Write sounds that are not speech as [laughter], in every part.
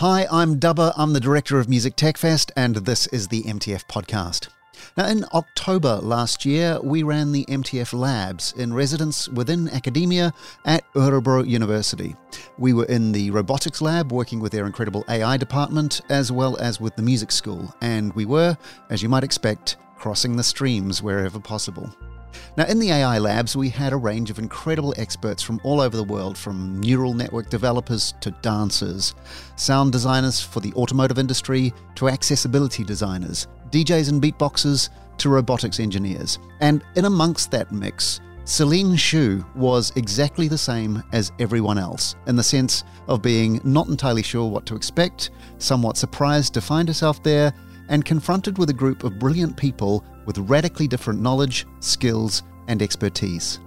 Hi, I'm Dubber. I'm the director of Music Tech Fest, and this is the MTF podcast. Now, in October last year, we ran the MTF Labs in residence within academia at Örebro University. We were in the robotics lab working with their incredible AI department, as well as with the music school, and we were, as you might expect, crossing the streams wherever possible. Now, in the AI labs, we had a range of incredible experts from all over the world, from neural network developers to dancers, sound designers for the automotive industry to accessibility designers, DJs and beatboxers to robotics engineers. And in amongst that mix, Celine Shu was exactly the same as everyone else, in the sense of being not entirely sure what to expect, somewhat surprised to find herself there, and confronted with a group of brilliant people with radically different knowledge, skills, and expertise.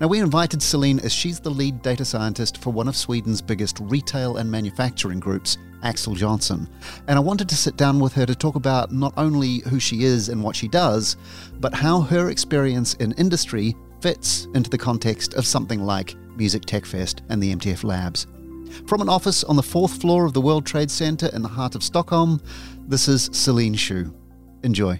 Now, we invited Celine as she's the lead data scientist for one of Sweden's biggest retail and manufacturing groups, Axel Johnson. And I wanted to sit down with her to talk about not only who she is and what she does, but how her experience in industry fits into the context of something like Music Tech Fest and the MTF Labs. From an office on the fourth floor of the World Trade Center in the heart of Stockholm, this is Celine Shu. Enjoy.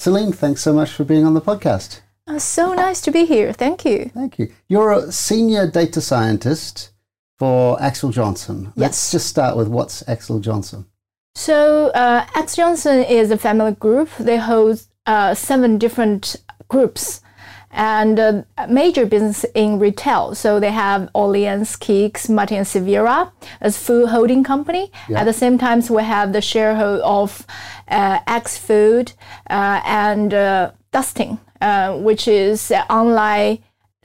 Celine, thanks so much for being on the podcast. Uh, so nice to be here. Thank you. Thank you. You're a senior data scientist for Axel Johnson. Let's just start with what's Axel Johnson? So, uh, X Johnson is a family group. They hold uh, seven different groups and uh, major business in retail. So they have Åhléns, KICKS, Martin and Servera as food holding company. Yeah. At the same time, we have the shareholder of uh, Axfood uh, and uh, Dustin, uh, which is uh, online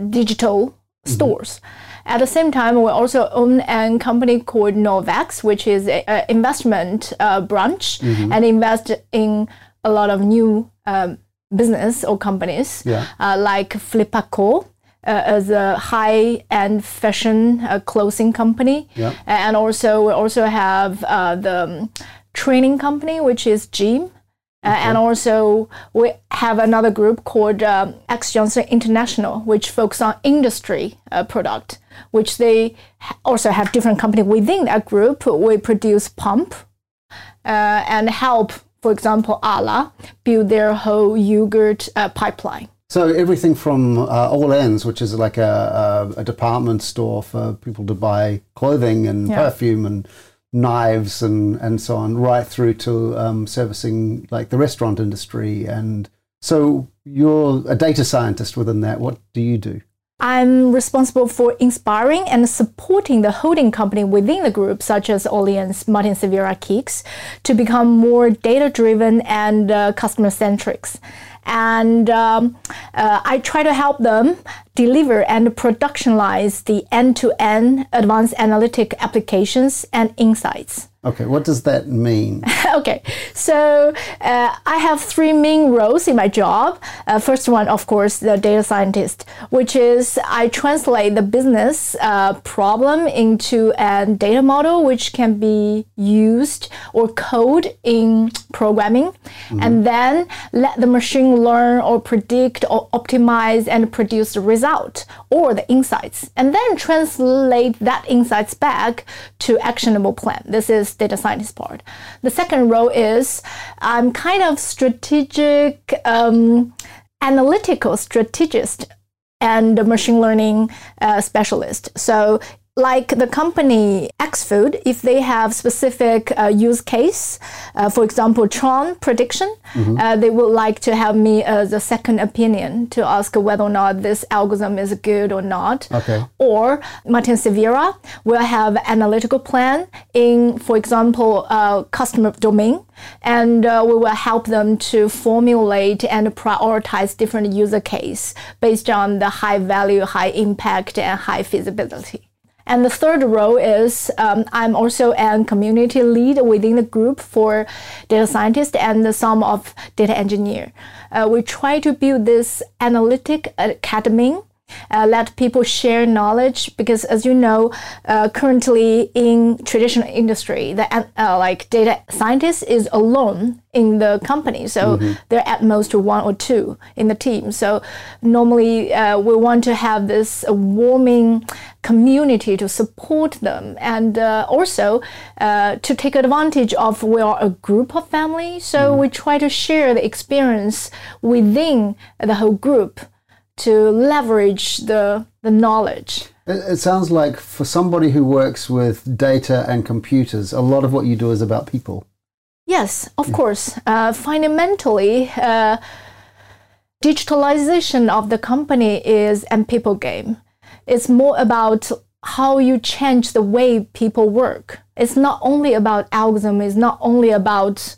digital stores. At the same time, we also own a company called Novax, which is an investment uh, branch and invest in a lot of new um, business or companies Yeah. uh, like Filippa K. Uh, as a high-end fashion uh, clothing company, Yeah. and also we also have uh, the training company, which is Gym, uh, and also we have another group called um, X Johnson International, which focus on industry uh, product, which they ha- also have different company within that group. We produce pump uh, and help, for example, Arla build their whole yogurt uh, pipeline. So everything from uh, Åhléns, which is like a, a, a department store for people to buy clothing and Yeah. perfume and knives and, and so on, right through to um, servicing like the restaurant industry. And so you're a data scientist within that. What do you do? I'm responsible for inspiring and supporting the holding company within the group, such as Åhléns, Martin Servera KICKS, to become more data driven and uh, customer centric. And um, uh, I try to help them deliver and productionize the end to end advanced analytic applications and insights. Okay, what does that mean? [laughs] okay, so uh, I have three main roles in my job. Uh, first one, of course, the data scientist, which is I translate the business uh, problem into a data model which can be used or code in programming, and then let the machine learn or predict or optimize and produce the result or the insights, and then translate that insights back to actionable plan. This is data scientist part. The second role is I'm kind of strategic, um, analytical strategist and machine learning uh, specialist. So like the company Axfood, if they have specific uh, use case, uh, for example, churn prediction, uh, they would like to have me as a second opinion to ask whether or not this algorithm is good or not. Okay. Or Martin Servera will have analytical plan in, for example, uh, customer domain, and uh, we will help them to formulate and prioritize different user case based on the high value, high impact, and high feasibility. And the third role is um, I'm also a community lead within the group for data scientist and some of data engineer. Uh, we try to build this analytic academy uh, let people share knowledge because as you know uh, currently in traditional industry the uh, like data scientist is alone in the company so mm-hmm. they're at most one or two in the team so normally uh, we want to have this warming community to support them and uh, also uh, to take advantage of we are a group of family so mm-hmm. we try to share the experience within the whole group to leverage the, the knowledge. It, it sounds like for somebody who works with data and computers, a lot of what you do is about people. Yes, of yeah. course. Uh, fundamentally, uh, digitalization of the company is a people game. It's more about how you change the way people work. It's not only about algorithm. It's not only about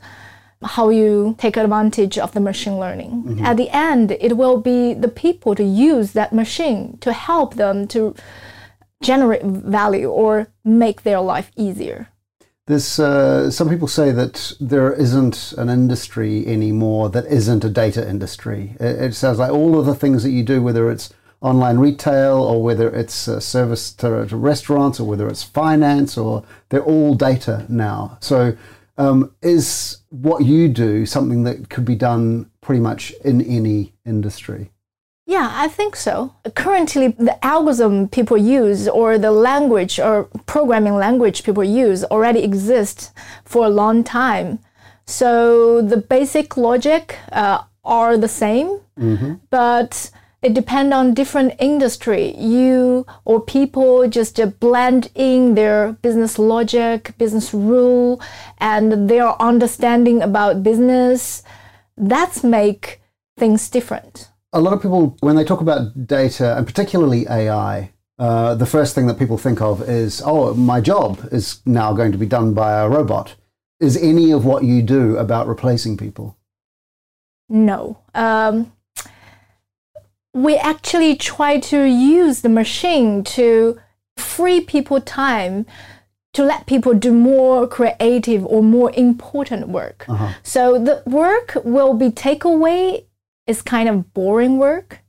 how you take advantage of the machine learning. Mm-hmm. At the end, it will be the people to use that machine to help them to generate value or make their life easier. There's uh, some people say that there isn't an industry anymore that isn't a data industry. It, it sounds like all of the things that you do, whether it's online retail or whether it's a service to, to restaurants or whether it's finance or they're all data now. So um, is what you do something that could be done pretty much in any industry? Yeah, I think so. Currently, the algorithm people use or the language or programming language people use already exists for a long time. So the basic logic uh, are the same, mm-hmm. but it depends on different industry. You or people just blend in their business logic, business rule, and their understanding about business. That's make things different. A lot of people, when they talk about data and particularly AI, uh, the first thing that people think of is, oh, my job is now going to be done by a robot. Is any of what you do about replacing people? No. Um, we actually try to use the machine to free people time to let people do more creative or more important work. Uh-huh. So the work will be takeaway is kind of boring work.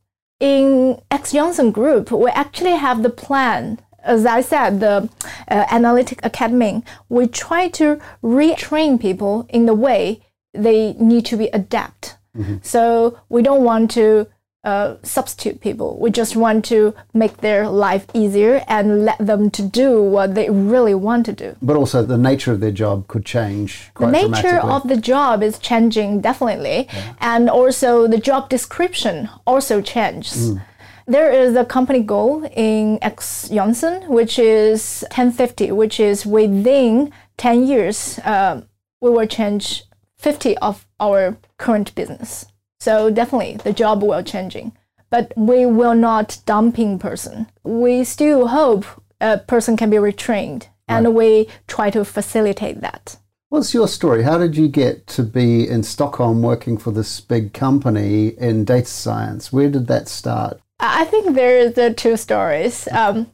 In X Johnson Group, we actually have the plan. As I said, the uh, Analytic Academy, we try to retrain people in the way they need to be adapt. Mm-hmm. So we don't want to uh, substitute people. We just want to make their life easier and let them to do what they really want to do. But also the nature of their job could change. the nature of the job is changing definitely, yeah. and also the job description also changes. Mm. There is a company goal in X Johnson, which is 1050, which is within 10 years, uh, we will change 50 of our current business. So definitely the job will changing. But we will not dumping person. We still hope a person can be retrained and right. we try to facilitate that. What's your story? How did you get to be in Stockholm working for this big company in data science? Where did that start? I think there are the two stories. Um,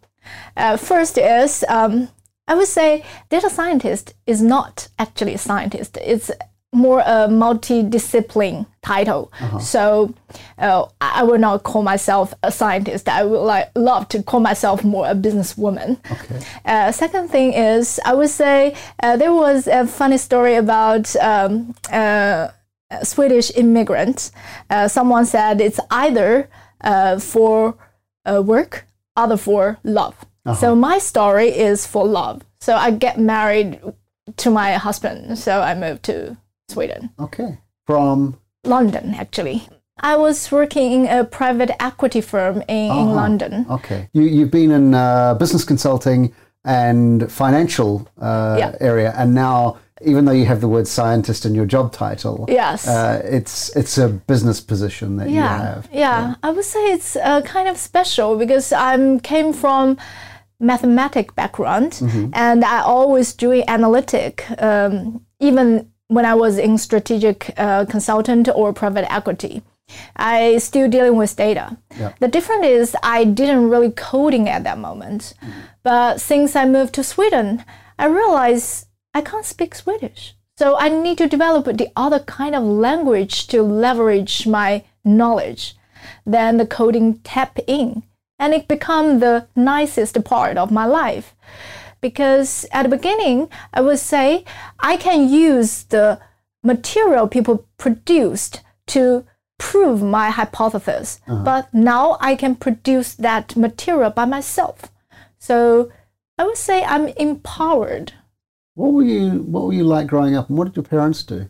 uh, first is um, I would say data scientist is not actually a scientist. It's more a multidiscipline title. Uh-huh. So uh, I will not call myself a scientist. I would like love to call myself more a businesswoman. Okay. Uh, second thing is I would say uh, there was a funny story about um, uh, a Swedish immigrant. Uh, someone said it's either uh, for work, other for love. Uh-huh. So my story is for love. So I get married to my husband. So I moved to Sweden. Okay. From London, actually. I was working in a private equity firm in, uh-huh. in London. Okay. You, you've been in uh, business consulting and financial uh, yeah. area, and now even though you have the word scientist in your job title, yes, uh, it's it's a business position that yeah. you have. Yeah. yeah, I would say it's uh, kind of special because I came from mathematic background, mm-hmm. and I always doing analytic, um, even when I was in strategic uh, consultant or private equity. I still dealing with data. Yeah. The difference is I didn't really coding at that moment. Mm. But since I moved to Sweden, I realized I can't speak Swedish. So I need to develop the other kind of language to leverage my knowledge. Then the coding tap in. and it become the nicest part of my life. Because at the beginning, I would say I can use the material people produced to prove my hypothesis, uh-huh. but now I can produce that material by myself. So I would say I'm empowered. What were you What were you like growing up, and what did your parents do?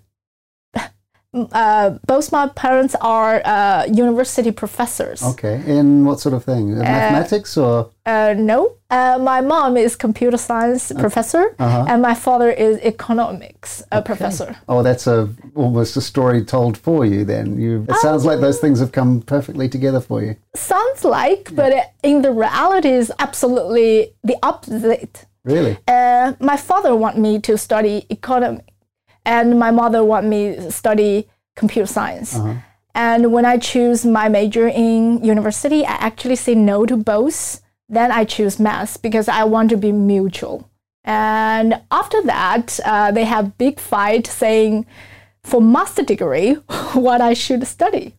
Uh, both my parents are uh, university professors. Okay, in what sort of thing? Mathematics or Uh, no, uh, my mom is computer science professor, and my father is economics uh, professor. oh, that's a almost a story told for you. Then you. It sounds like those things have come perfectly together for you. Sounds like, but in the reality is absolutely the opposite. Really? Uh, my father want me to study economy, and my mother want me to study computer science. And when I choose my major in university, I actually say no to both. Then I choose math because I want to be mutual. And after that, uh, they have big fight saying, for master degree, [laughs] what I should study.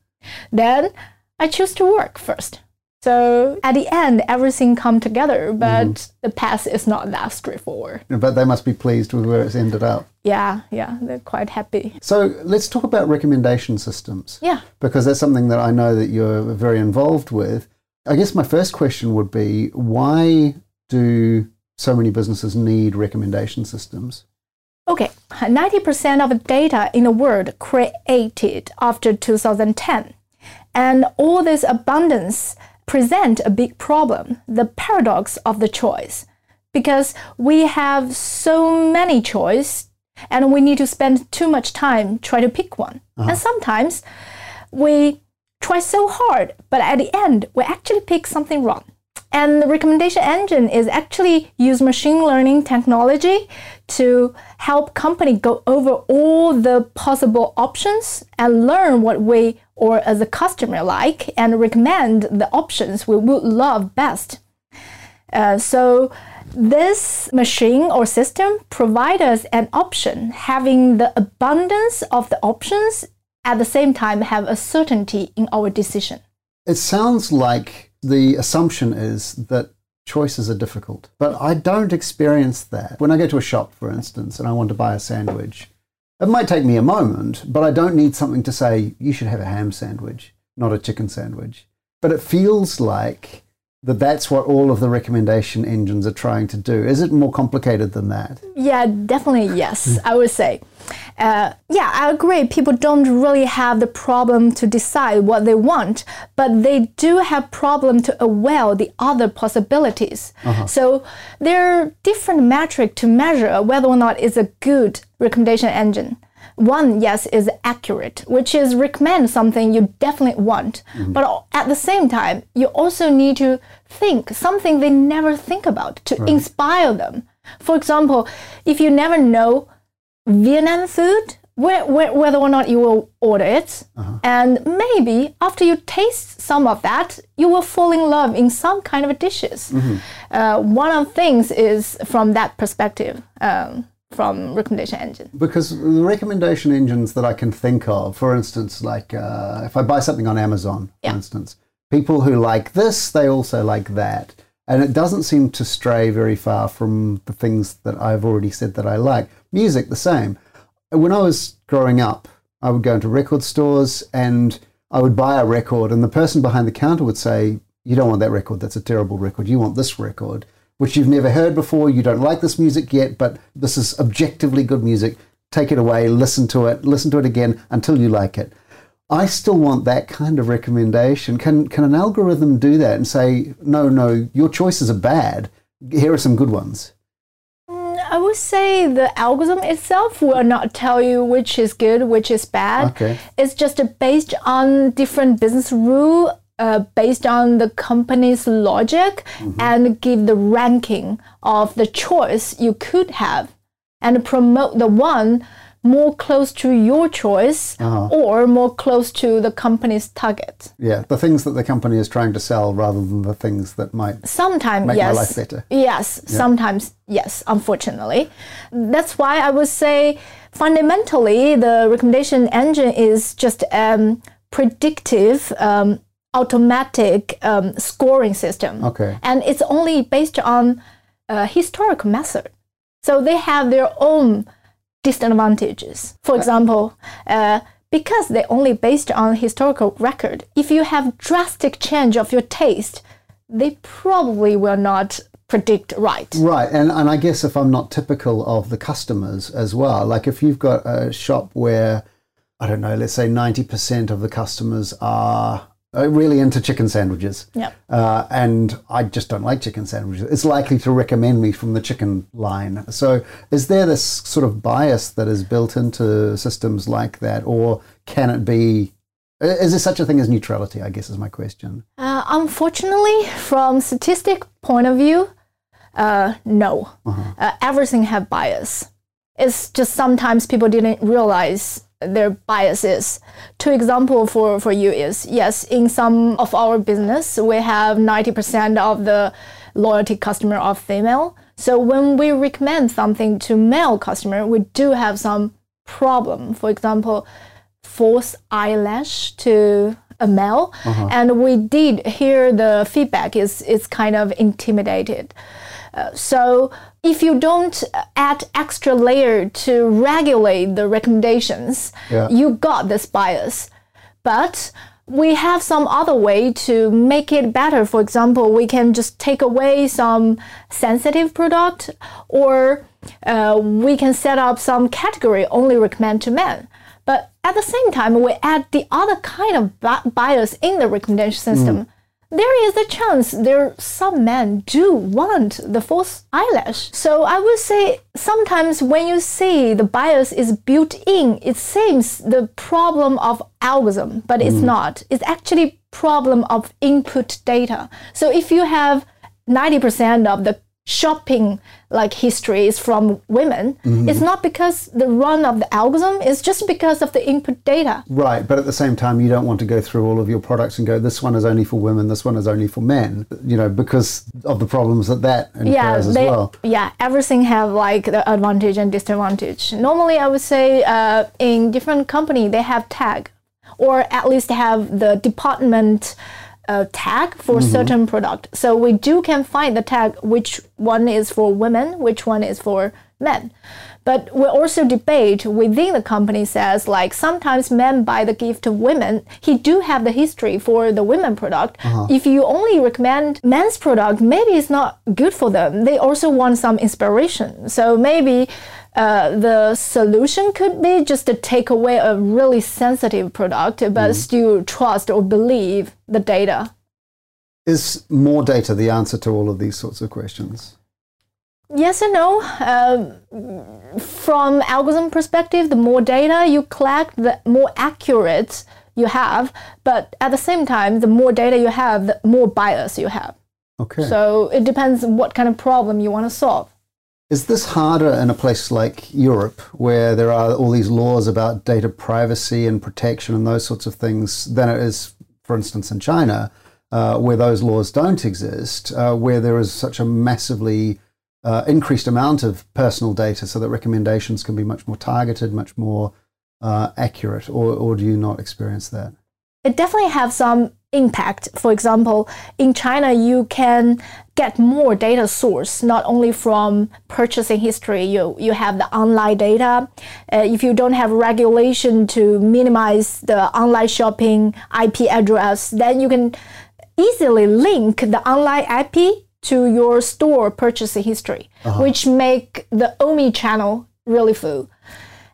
Then I choose to work first. So at the end, everything come together, but mm-hmm. the path is not that straightforward. But they must be pleased with where it's ended up. Yeah, yeah, they're quite happy. So let's talk about recommendation systems. Yeah. because that's something that I know that you're very involved with. I guess my first question would be why do so many businesses need recommendation systems? Okay, 90% of the data in the world created after 2010. And all this abundance present a big problem, the paradox of the choice. Because we have so many choice and we need to spend too much time trying to pick one. Uh-huh. And sometimes we try so hard, but at the end we actually pick something wrong. And the recommendation engine is actually use machine learning technology to help company go over all the possible options and learn what we or as a customer like and recommend the options we would love best. Uh, so this machine or system provides us an option having the abundance of the options at the same time have a certainty in our decision. It sounds like the assumption is that choices are difficult, but I don't experience that. When I go to a shop, for instance, and I want to buy a sandwich, it might take me a moment, but I don't need something to say, you should have a ham sandwich, not a chicken sandwich. But it feels like that that's what all of the recommendation engines are trying to do. Is it more complicated than that? Yeah, definitely yes, I would say. Uh, yeah, I agree. People don't really have the problem to decide what they want, but they do have problem to aware the other possibilities. So there are different metric to measure whether or not it's a good recommendation engine. One, yes, is accurate, which is recommend something you definitely want. But at the same time, you also need to think something they never think about to inspire them. For example, if you never know Vietnam food, where, where, whether or not you will order it, and maybe after you taste some of that, you will fall in love in some kind of dishes. Uh, one of the things is from that perspective, um, from recommendation engine. Because the recommendation engines that I can think of, for instance, like uh, if I buy something on Amazon, for instance, people who like this, they also like that. And it doesn't seem to stray very far from the things that I've already said that I like. Music, the same. When I was growing up, I would go into record stores and I would buy a record, and the person behind the counter would say, You don't want that record, that's a terrible record. You want this record, which you've never heard before. You don't like this music yet, but this is objectively good music. Take it away, listen to it, listen to it again until you like it. I still want that kind of recommendation. Can can an algorithm do that and say, no, no, your choices are bad. Here are some good ones. Mm, I would say the algorithm itself will not tell you which is good, which is bad. Okay. It's just based on different business rule, uh, based on the company's logic, and give the ranking of the choice you could have, and promote the one more close to your choice or more close to the company's target. Yeah, the things that the company is trying to sell rather than the things that might Sometimes, make yes. my life better. Yes, sometimes yes, unfortunately. That's why I would say fundamentally the recommendation engine is just um, predictive um, automatic um, scoring system. Okay. And it's only based on a historical method. So they have their own disadvantages. For example, uh, because they're only based on historical record, if you have drastic change of your taste, they probably will not predict right. Right, and, and I guess if I'm not typical of the customers as well, like if you've got a shop where, I don't know, let's say 90% of the customers are uh, really into chicken sandwiches. Yeah. Uh, and I just don't like chicken sandwiches. It's likely to recommend me from the chicken line. So, is there this sort of bias that is built into systems like that, or can it be? Is there such a thing as neutrality? I guess is my question. Uh, unfortunately, from statistic point of view, uh, no. Uh, everything have bias. It's just sometimes people didn't realize their biases. Two example for, for you is yes, in some of our business we have 90% of the loyalty customer are female. So when we recommend something to male customer, we do have some problem. For example, false eyelash to a male, uh-huh. and we did hear the feedback is is kind of intimidated. Uh, so if you don't add extra layer to regulate the recommendations, Yeah. you got this bias. But we have some other way to make it better. For example, we can just take away some sensitive product, or uh, we can set up some category only recommend to men. But at the same time, we add the other kind of bias in the recommendation system. There is a chance there some men do want the false eyelash. So I would say sometimes when you see the bias is built in, it seems the problem of algorithm, but it's mm. not. It's actually problem of input data. So if you have 90% of the shopping like history is from women, it's not because the run of the algorithm, it's just because of the input data. Right, but at the same time, you don't want to go through all of your products and go, this one is only for women, this one is only for men, you know, because of the problems that that incurs yeah, as they, well. yeah, everything have like the advantage and disadvantage. Normally, I would say uh, in different company they have tag, or at least have the department uh, tag for Mm-hmm. certain product. So we do can find the tag which one is for women, which one is for men. But we also debate within the company says like sometimes men buy the gift to women. He do have the history for the women product. If you only recommend men's product, maybe it's not good for them. They also want some inspiration. So maybe uh, the solution could be just to take away a really sensitive product, but still trust or believe the data. Is more data the answer to all of these sorts of questions? Yes and no. Um, from algorithm perspective, the more data you collect, the more accurate you have. But at the same time, the more data you have, the more bias you have. Okay. So it depends on what kind of problem you want to solve. Is this harder in a place like Europe, where there are all these laws about data privacy and protection and those sorts of things, than it is, for instance, in China, uh, where those laws don't exist, uh, where there is such a massively uh, increased amount of personal data, so that recommendations can be much more targeted, much more uh, accurate, or, or do you not experience that? it definitely have some impact. For example, in China, you can get more data source, not only from purchasing history, you, you have the online data. Uh, if you don't have regulation to minimize the online shopping IP address, then you can easily link the online IP to your store purchasing history, which make the omni channel really full.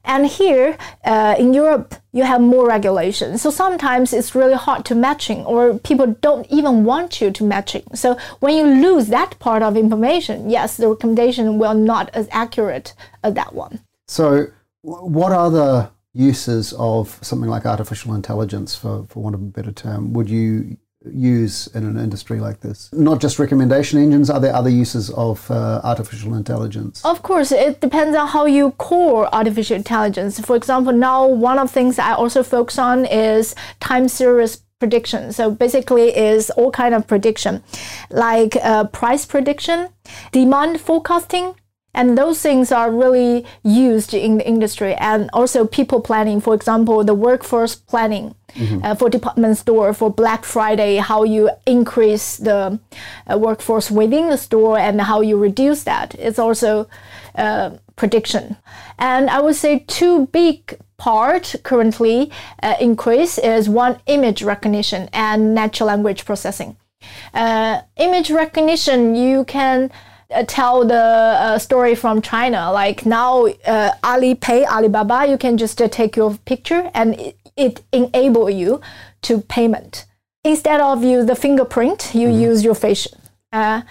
And here uh, in Europe, you have more regulation. So sometimes it's really hard to matching, or people don't even want you to matching. So when you lose that part of information, yes, the recommendation will not as accurate as that one. So, wh- what other uses of something like artificial intelligence, for, for want of a better term, would you use in an industry like this? Not just recommendation engines, are there other uses of uh, artificial intelligence? Of course, it depends on how you core artificial intelligence. For example, now one of the things I also focus on is time series prediction. So basically, is all kind of prediction, like uh, price prediction, demand forecasting. And those things are really used in the industry and also people planning, for example, the workforce planning. Uh, for department store for Black Friday, how you increase the uh, workforce within the store and how you reduce that. It's also uh, prediction. And I would say two big part currently uh, increase is one image recognition and natural language processing. Uh, image recognition, you can uh, tell the uh, story from China. Like now, uh, Alipay, Alibaba, you can just uh, take your picture and it enable you to payment. Instead of use the fingerprint, you mm-hmm. use your face. Uh,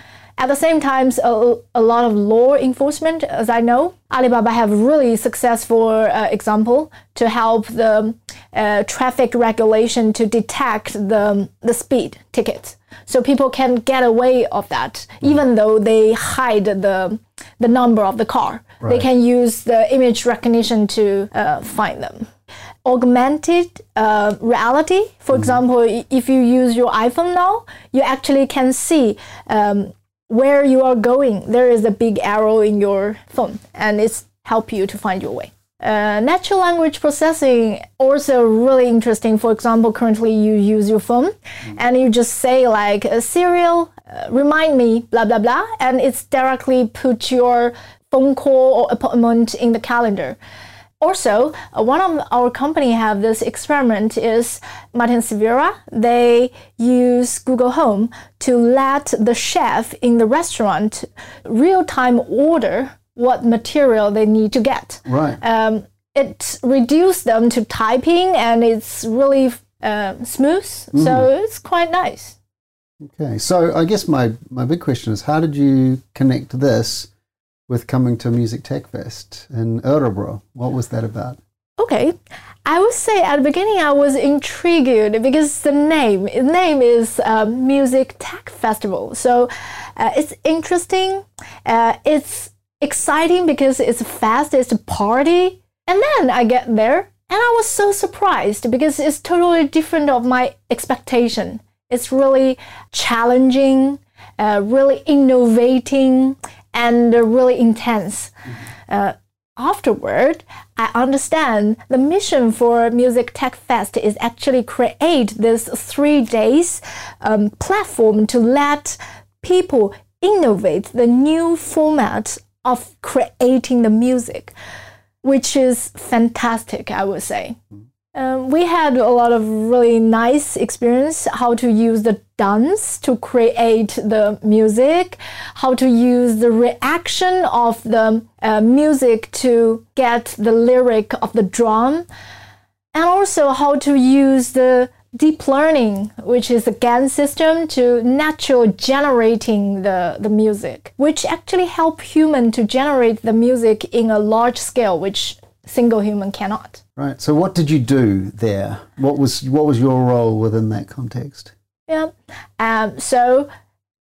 at the same time, a, a, lot of law enforcement, as I know, Alibaba have really successful uh, example to help the uh, traffic regulation to detect the, the speed tickets. So people can get away of that, mm. even though they hide the, the number of the car. Right. They can use the image recognition to uh, find them augmented uh, reality. For mm-hmm. example, if you use your iPhone now, you actually can see um, where you are going, there is a big arrow in your phone, and it's help you to find your way. Uh, natural language processing also really interesting. For example, currently you use your phone mm. and you just say like a serial, uh, remind me, blah blah blah, and it's directly put your phone call or appointment in the calendar also, uh, one of our company have this experiment is Martin Servera. They use Google Home to let the chef in the restaurant real time order what material they need to get. Right. Um, it reduced them to typing and it's really uh, smooth. Mm. So it's quite nice. Okay. So I guess my, my big question is how did you connect this with coming to Music Tech Fest in Örebro. What was that about? Okay, I would say at the beginning I was intrigued because the name the name is uh, Music Tech Festival, so uh, it's interesting. Uh, it's exciting because it's fast, it's a party, and then I get there and I was so surprised because it's totally different of my expectation. It's really challenging, uh, really innovating, and really intense. Uh, afterward, I understand the mission for Music Tech Fest is actually create this three days um, platform to let people innovate the new format of creating the music, which is fantastic, I would say. Mm. Um, we had a lot of really nice experience how to use the dance to create the music, how to use the reaction of the uh, music to get the lyric of the drum, and also how to use the deep learning, which is a GAN system to natural generating the, the music, which actually help human to generate the music in a large scale, which single human cannot. Right. So what did you do there? What was what was your role within that context? Yeah. Um, so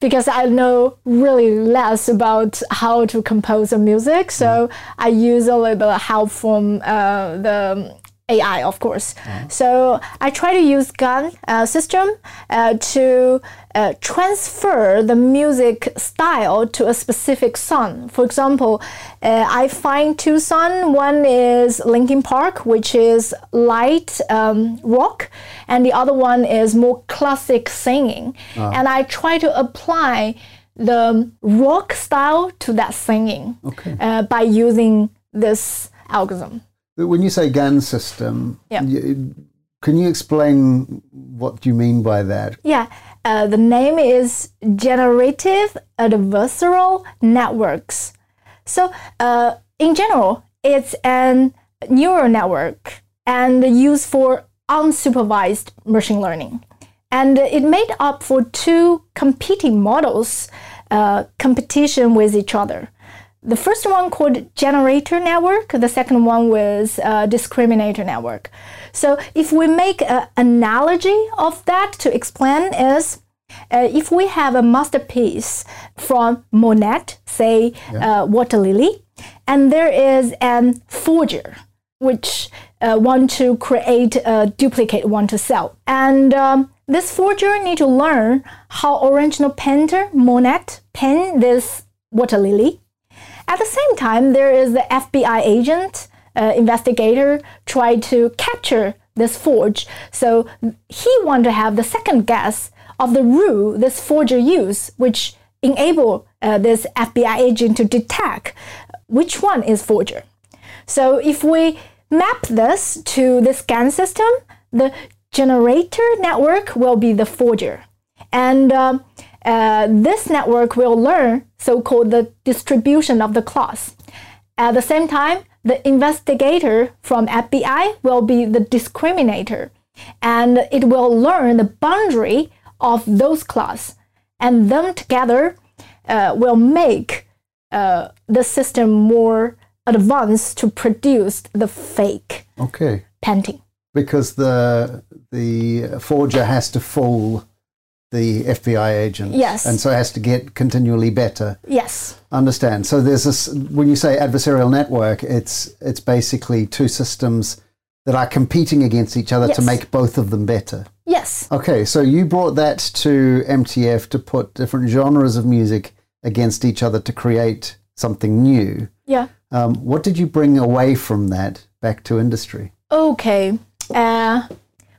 because I know really less about how to compose a music, so mm. I use a little bit of help from uh, the AI, of course. Mm. So I try to use GAN uh, system uh, to uh, transfer the music style to a specific song. For example, uh, I find two songs. One is Linkin Park, which is light um, rock, and the other one is more classic singing. Ah. And I try to apply the rock style to that singing okay. Uh, by using this algorithm. When you say GAN system, yeah. can you explain what you mean by that? Yeah, uh, the name is Generative Adversarial Networks. So, uh, in general, it's a neural network and used for unsupervised machine learning. And it made up for two competing models, uh, competition with each other. The first one called generator network. The second one was uh, discriminator network. So if we make an analogy of that to explain is, uh, if we have a masterpiece from Monet, say yeah. uh, Water Lily, and there is a forger which uh, want to create a duplicate, want to sell, and um, this forger need to learn how original painter Monet paint this Water Lily at the same time, there is the FBI agent, uh, investigator, try to capture this forge. So he wanted to have the second guess of the rule this forger used, which enable uh, this FBI agent to detect which one is forger. So if we map this to the GAN system, the generator network will be the forger. And uh, uh, this network will learn so-called the distribution of the class. At the same time, the investigator from FBI will be the discriminator, and it will learn the boundary of those class, and them together uh, will make uh, the system more advanced to produce the fake Okay. painting. Because the the forger has to fool the FBI agent. Yes. And so it has to get continually better. Yes, Understand. So there's this when you say adversarial network, it's it's basically two systems that are competing against each other to make both of them better. yes, Okay, so you brought that to MTF to put different genres of music against each other to create something new. yeah. Um, what did you bring away from that back to industry? Okay. Uh,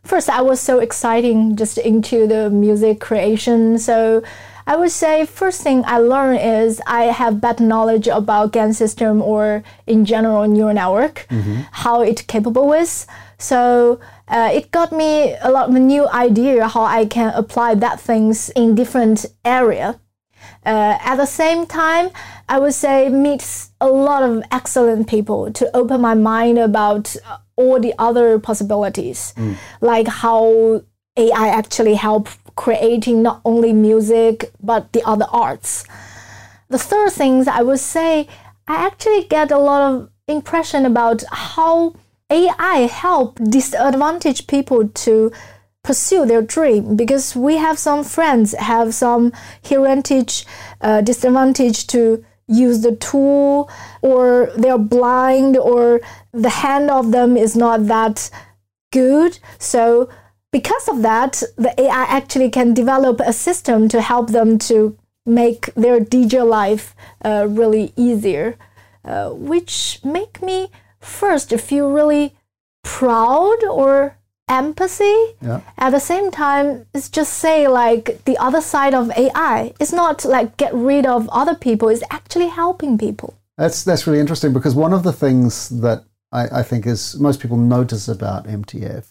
first, I was so exciting just into the music creation. So I would say first thing I learned is I have better knowledge about GAN system or in general neural network, how it capable with. So uh, it got me a lot of new idea how I can apply that things in different area. Uh, at the same time, I would say meet a lot of excellent people to open my mind about uh, all the other possibilities, like how AI actually help creating not only music but the other arts. The third things I would say, I actually get a lot of impression about how AI help disadvantaged people to pursue their dream because we have some friends have some heritage uh, disadvantage to use the tool or they're blind or the hand of them is not that good. So because of that the ai actually can develop a system to help them to make their dj life uh, really easier uh, which make me first feel really proud or empathy Yeah. at the same time it's just say like the other side of ai it's not like get rid of other people it's actually helping people That's that's really interesting because one of the things that I, I think is most people notice about MTF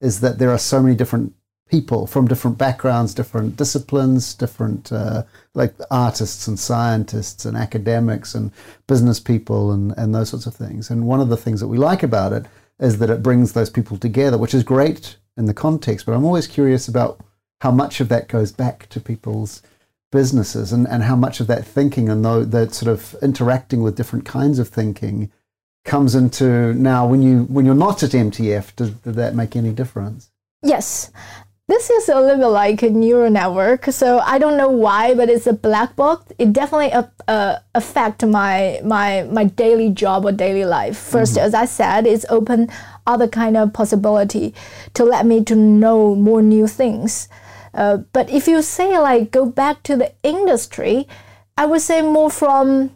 is that there are so many different people from different backgrounds, different disciplines, different uh, like artists and scientists and academics and business people and, and those sorts of things. And one of the things that we like about it is that it brings those people together, which is great in the context. But I'm always curious about how much of that goes back to people's businesses and, and how much of that thinking and tho- that sort of interacting with different kinds of thinking comes into now when you when you're not at MTF does, that make any difference yes this is a little bit like a neural network so i don't know why but it's a black box. It definitely uh, uh, affect my my my daily job or daily life. 1st as i said it's open other kind of possibility to let me to know more new things. Uh, but if you say like go back to the industry i would say more from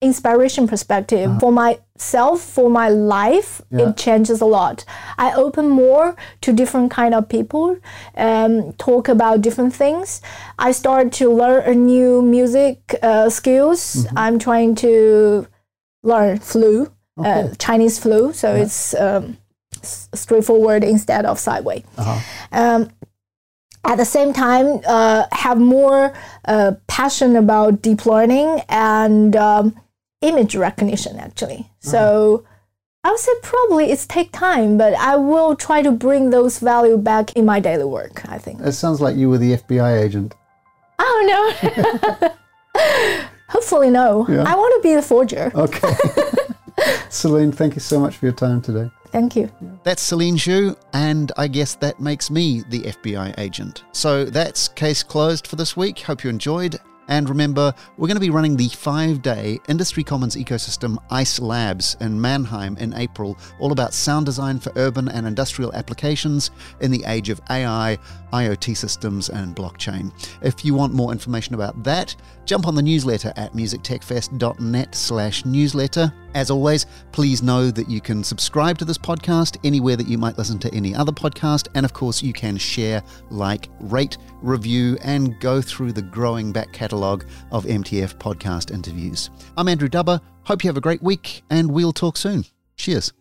inspiration perspective for myself for my life Yeah. it changes a lot. I open more to different kind of people um, talk about different things. I start to learn a new music uh, skills. I'm trying to learn flute uh, chinese flu so it's um, s- straightforward instead of sideways. Um, at the same time uh, have more uh, passion about deep learning and um, image recognition actually. Uh-huh. So i would say probably it's take time but i will try to bring those value back in my daily work i think. It sounds like you were the FBI agent. Oh don't [laughs] hopefully no. Yeah. i want to be the forger. Okay. [laughs] Celine thank you so much for your time today. Thank you. That's Celine Xu, and I guess that makes me the FBI agent. So that's case closed for this week. Hope you enjoyed. And remember, we're going to be running the five day Industry Commons ecosystem ICE Labs in Mannheim in April, all about sound design for urban and industrial applications in the age of AI, IoT systems, and blockchain. If you want more information about that, jump on the newsletter at musictechfest.net slash newsletter. As always, please know that you can subscribe to this podcast anywhere that you might listen to any other podcast. And of course, you can share, like, rate, review, and go through the growing back catalogue of MTF podcast interviews. I'm Andrew Dubber. Hope you have a great week, and we'll talk soon. Cheers.